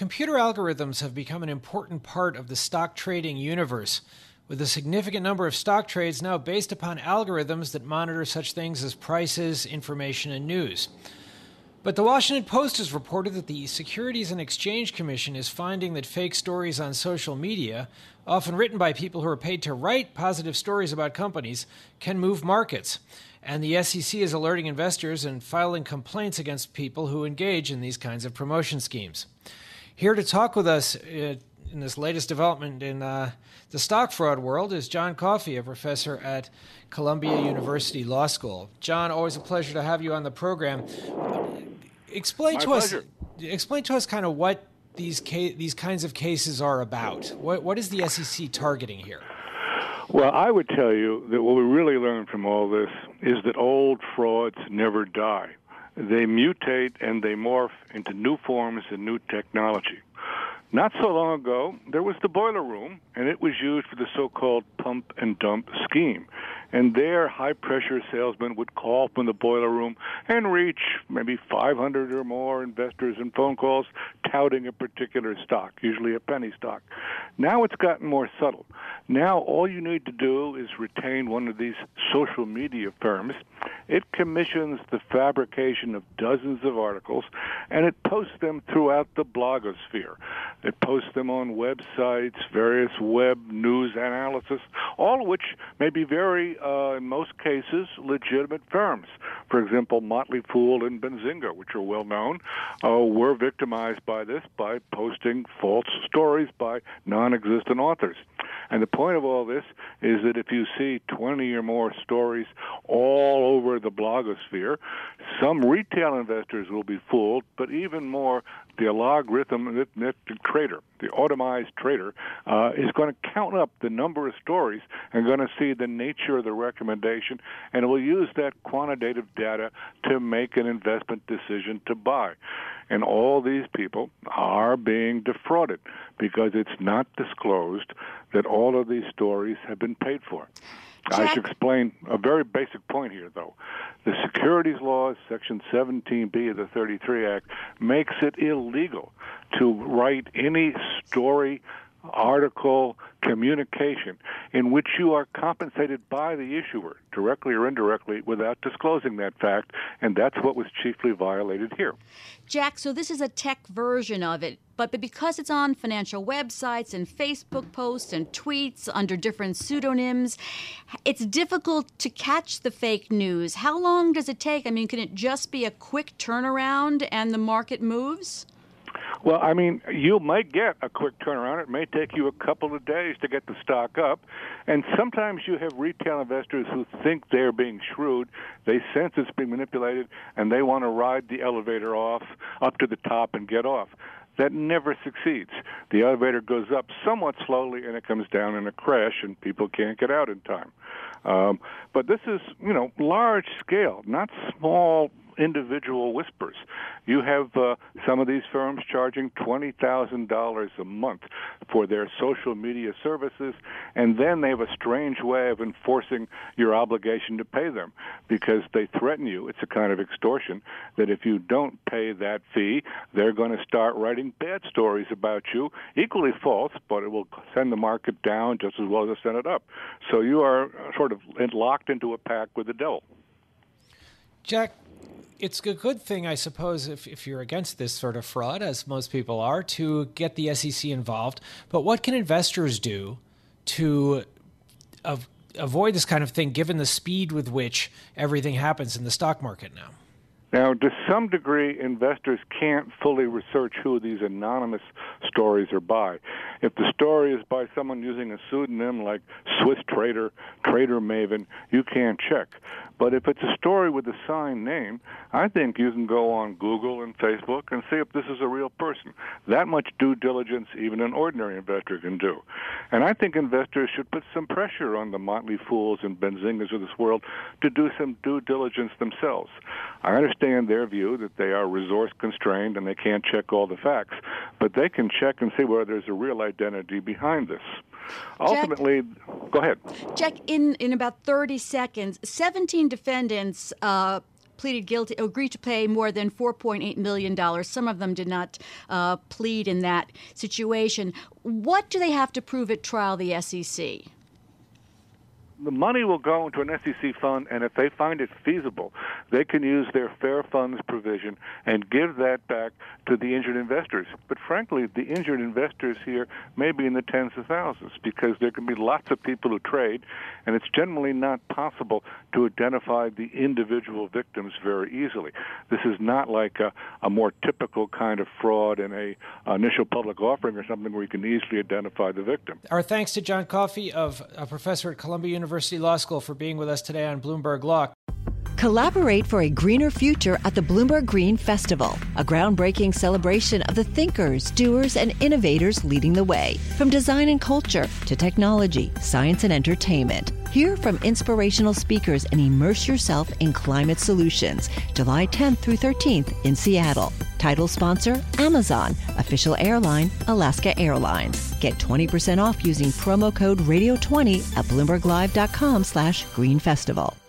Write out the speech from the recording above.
Computer algorithms have become an important part of the stock trading universe, with a significant number of stock trades now based upon algorithms that monitor such things as prices, information, and news. But the Washington Post has reported that the Securities and Exchange Commission is finding that fake stories on social media, often written by people who are paid to write positive stories about companies, can move markets. And the SEC is alerting investors and filing complaints against people who engage in these kinds of promotion schemes. Here to talk with us uh, in this latest development in uh, the stock fraud world is John Coffee, a professor at Columbia University Law School. John, always a pleasure to have you on the program. Explain My to pleasure. us, explain to us, kind of what these ca- these kinds of cases are about. What what is the SEC targeting here? Well, I would tell you that what we really learned from all this is that old frauds never die. They mutate and they morph into new forms and new technology. Not so long ago, there was the boiler room, and it was used for the so-called pump and dump scheme. And there, high-pressure salesmen would call from the boiler room and reach maybe 500 or more investors in phone calls touting a particular stock, usually a penny stock. Now it's gotten more subtle. Now all you need to do is retain one of these social media firms. It commissions the fabrication of dozens of articles, and it posts them throughout the blogosphere. It posts them on websites, various web news analysis, all of which may be very, uh, in most cases, legitimate firms. For example, Motley Fool and Benzinga, which are well known, uh, were victimized by this by posting false stories by non existent authors. And the point of all this is that if you see 20 or more stories all over the blogosphere, some retail investors will be fooled, but even more, the logarithm trader, the automized trader, uh, is going to count up the number of stories and going to see the nature of the recommendation, and will use that quantitative data to make an investment decision to buy. And all these people are being defrauded because it's not disclosed that all of these stories have been paid for. I should explain a very basic point here, though. The securities laws, Section 17B of the 33 Act, makes it illegal to write any story, article, communication in which you are compensated by the issuer, directly or indirectly, without disclosing that fact, and that's what was chiefly violated here. Jack, so this is a tech version of it, but, because it's on financial websites and Facebook posts and tweets under different pseudonyms, it's difficult to catch the fake news. How long does it take? I mean, can it just be a quick turnaround and the market moves? Well, I mean, you might get a quick turnaround. It may take you a couple of days to get the stock up. And sometimes you have retail investors who think they're being shrewd. They sense it's being manipulated, and they want to ride the elevator off up to the top and get off. That never succeeds. The elevator goes up somewhat slowly, and it comes down in a crash, and people can't get out in time. Um, but this is, you know, large scale, not small individual whispers. You have uh, some of these firms charging $20,000 a month for their social media services, and then they have a strange way of enforcing your obligation to pay them because they threaten you. It's a kind of extortion that if you don't pay that fee, they're going to start writing bad stories about you, equally false, but it will send the market down just as well as send it up. So you are sort of locked into a pact with the devil. Jack, it's a good thing, I suppose, if, if you're against this sort of fraud, as most people are, to get the SEC involved. But what can investors do to av- avoid this kind of thing, given the speed with which everything happens in the stock market now? Now, to some degree, investors can't fully research who these anonymous stories are by. If the story is by someone using a pseudonym like Swiss Trader, Trader Maven, you can't check. But if it's a story with a signed name, I think you can go on Google and Facebook and see if this is a real person. That much due diligence even an ordinary investor can do. And I think investors should put some pressure on the Motley Fools and Benzingas of this world to do some due diligence themselves. I understand their view that they are resource constrained and they can't check all the facts, but they can check and see whether there's a real identity behind this. Ultimately, Jack, go ahead. Jack, in, in about 30 seconds, 17 defendants uh, pleaded guilty, agreed to pay more than $4.8 million. Some of them did not uh, plead in that situation. What do they have to prove at trial, the SEC? The money will go into an SEC fund, and if they find it feasible, they can use their fair funds provision and give that back to the injured investors. But frankly, the injured investors here may be in the tens of thousands because there can be lots of people who trade, and it's generally not possible to identify the individual victims very easily. This is not like a, a more typical kind of fraud in a initial public offering or something where you can easily identify the victim. Our thanks to John Coffee, of a professor at Columbia University. University Law School for being with us today on Bloomberg Law. Collaborate for a greener future at the Bloomberg Green Festival, a groundbreaking celebration of the thinkers, doers, and innovators leading the way, from design and culture to technology, science, and entertainment. Hear from inspirational speakers and immerse yourself in climate solutions. July 10th through 13th in Seattle. Title sponsor Amazon. Official airline Alaska Airlines. Get 20% off using promo code Radio20 at BloombergLive.com slash Green Festival.